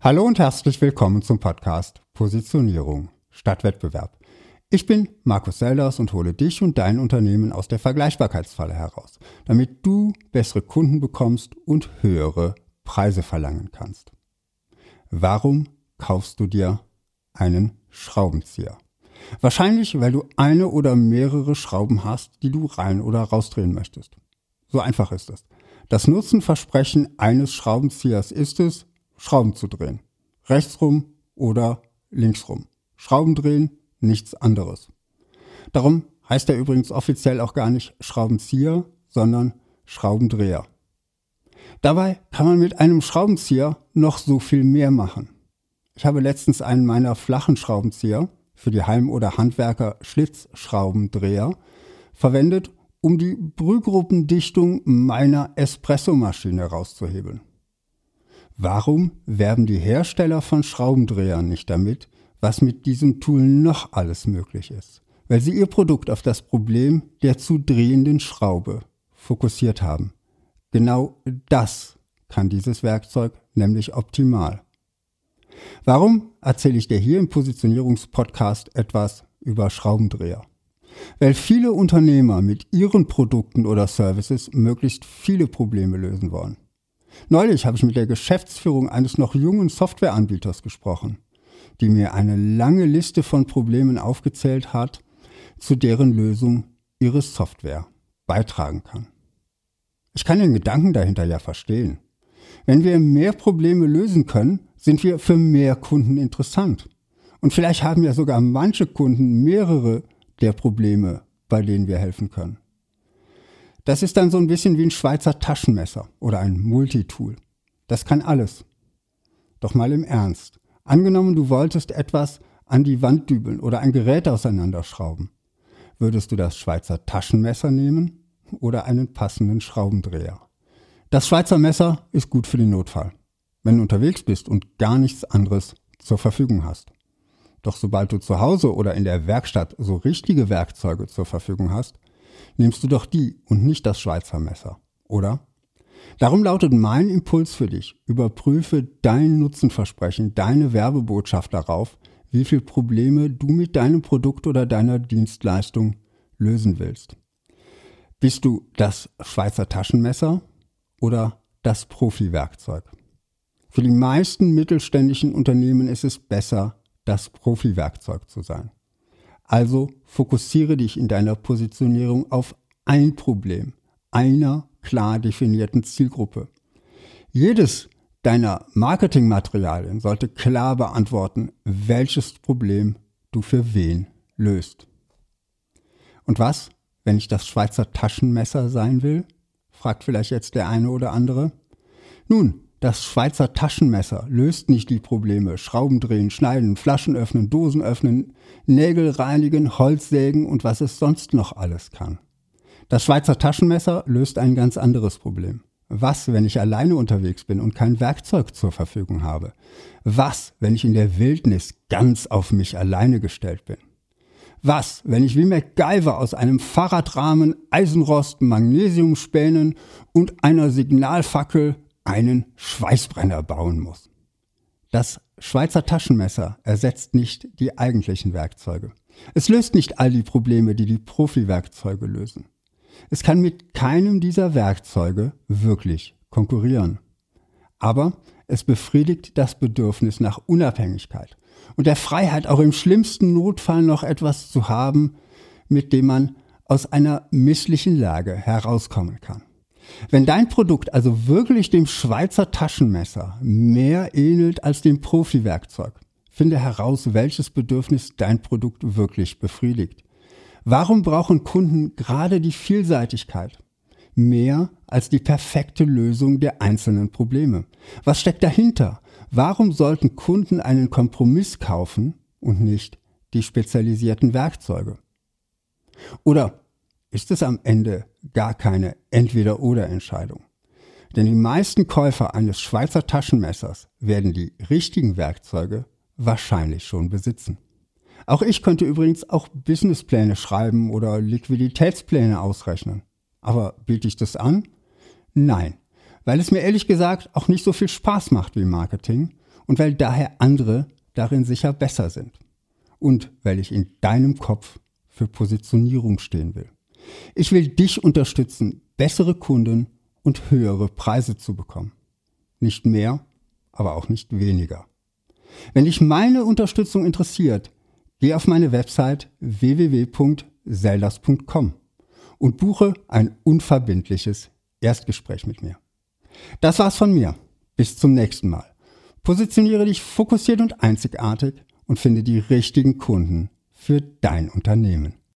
Hallo und herzlich willkommen zum Podcast Positionierung statt Wettbewerb. Ich bin Markus Selders und hole dich und dein Unternehmen aus der Vergleichbarkeitsfalle heraus, damit du bessere Kunden bekommst und höhere Preise verlangen kannst. Warum kaufst du dir einen Schraubenzieher? Wahrscheinlich, weil du eine oder mehrere Schrauben hast, die du rein oder rausdrehen möchtest. So einfach ist es. Das Nutzenversprechen eines Schraubenziehers ist es, Schrauben zu drehen. Rechtsrum oder linksrum. Schrauben drehen, nichts anderes. Darum heißt er übrigens offiziell auch gar nicht Schraubenzieher, sondern Schraubendreher. Dabei kann man mit einem Schraubenzieher noch so viel mehr machen. Ich habe letztens einen meiner flachen Schraubenzieher für die Heim- oder Handwerker Schlitzschraubendreher verwendet, um die Brühgruppendichtung meiner Espressomaschine rauszuhebeln. Warum werben die Hersteller von Schraubendrehern nicht damit, was mit diesem Tool noch alles möglich ist? Weil sie ihr Produkt auf das Problem der zu drehenden Schraube fokussiert haben. Genau das kann dieses Werkzeug nämlich optimal. Warum erzähle ich dir hier im Positionierungspodcast etwas über Schraubendreher? Weil viele Unternehmer mit ihren Produkten oder Services möglichst viele Probleme lösen wollen. Neulich habe ich mit der Geschäftsführung eines noch jungen Softwareanbieters gesprochen, die mir eine lange Liste von Problemen aufgezählt hat, zu deren Lösung ihre Software beitragen kann. Ich kann den Gedanken dahinter ja verstehen. Wenn wir mehr Probleme lösen können, sind wir für mehr Kunden interessant. Und vielleicht haben ja sogar manche Kunden mehrere der Probleme, bei denen wir helfen können. Das ist dann so ein bisschen wie ein Schweizer Taschenmesser oder ein Multitool. Das kann alles. Doch mal im Ernst. Angenommen, du wolltest etwas an die Wand dübeln oder ein Gerät auseinanderschrauben. Würdest du das Schweizer Taschenmesser nehmen oder einen passenden Schraubendreher? Das Schweizer Messer ist gut für den Notfall, wenn du unterwegs bist und gar nichts anderes zur Verfügung hast. Doch sobald du zu Hause oder in der Werkstatt so richtige Werkzeuge zur Verfügung hast, nimmst du doch die und nicht das Schweizer Messer, oder? Darum lautet mein Impuls für dich, überprüfe dein Nutzenversprechen, deine Werbebotschaft darauf, wie viele Probleme du mit deinem Produkt oder deiner Dienstleistung lösen willst. Bist du das Schweizer Taschenmesser oder das Profi-Werkzeug? Für die meisten mittelständischen Unternehmen ist es besser, das Profi-Werkzeug zu sein. Also fokussiere dich in deiner Positionierung auf ein Problem, einer klar definierten Zielgruppe. Jedes deiner Marketingmaterialien sollte klar beantworten, welches Problem du für wen löst. Und was, wenn ich das Schweizer Taschenmesser sein will? fragt vielleicht jetzt der eine oder andere. Nun, das Schweizer Taschenmesser löst nicht die Probleme Schrauben drehen, schneiden, Flaschen öffnen, Dosen öffnen, Nägel reinigen, Holz sägen und was es sonst noch alles kann. Das Schweizer Taschenmesser löst ein ganz anderes Problem. Was, wenn ich alleine unterwegs bin und kein Werkzeug zur Verfügung habe? Was, wenn ich in der Wildnis ganz auf mich alleine gestellt bin? Was, wenn ich wie MacGyver aus einem Fahrradrahmen, Eisenrost, Magnesiumspänen und einer Signalfackel einen Schweißbrenner bauen muss. Das Schweizer Taschenmesser ersetzt nicht die eigentlichen Werkzeuge. Es löst nicht all die Probleme, die die Profi-Werkzeuge lösen. Es kann mit keinem dieser Werkzeuge wirklich konkurrieren. Aber es befriedigt das Bedürfnis nach Unabhängigkeit und der Freiheit, auch im schlimmsten Notfall noch etwas zu haben, mit dem man aus einer misslichen Lage herauskommen kann. Wenn dein Produkt also wirklich dem Schweizer Taschenmesser mehr ähnelt als dem Profi-Werkzeug, finde heraus, welches Bedürfnis dein Produkt wirklich befriedigt. Warum brauchen Kunden gerade die Vielseitigkeit? Mehr als die perfekte Lösung der einzelnen Probleme. Was steckt dahinter? Warum sollten Kunden einen Kompromiss kaufen und nicht die spezialisierten Werkzeuge? Oder ist es am Ende gar keine Entweder-oder-Entscheidung. Denn die meisten Käufer eines Schweizer Taschenmessers werden die richtigen Werkzeuge wahrscheinlich schon besitzen. Auch ich könnte übrigens auch Businesspläne schreiben oder Liquiditätspläne ausrechnen. Aber biete ich das an? Nein, weil es mir ehrlich gesagt auch nicht so viel Spaß macht wie Marketing und weil daher andere darin sicher besser sind. Und weil ich in deinem Kopf für Positionierung stehen will. Ich will dich unterstützen, bessere Kunden und höhere Preise zu bekommen. Nicht mehr, aber auch nicht weniger. Wenn dich meine Unterstützung interessiert, geh auf meine Website www.seldas.com und buche ein unverbindliches Erstgespräch mit mir. Das war's von mir. Bis zum nächsten Mal. Positioniere dich fokussiert und einzigartig und finde die richtigen Kunden für dein Unternehmen.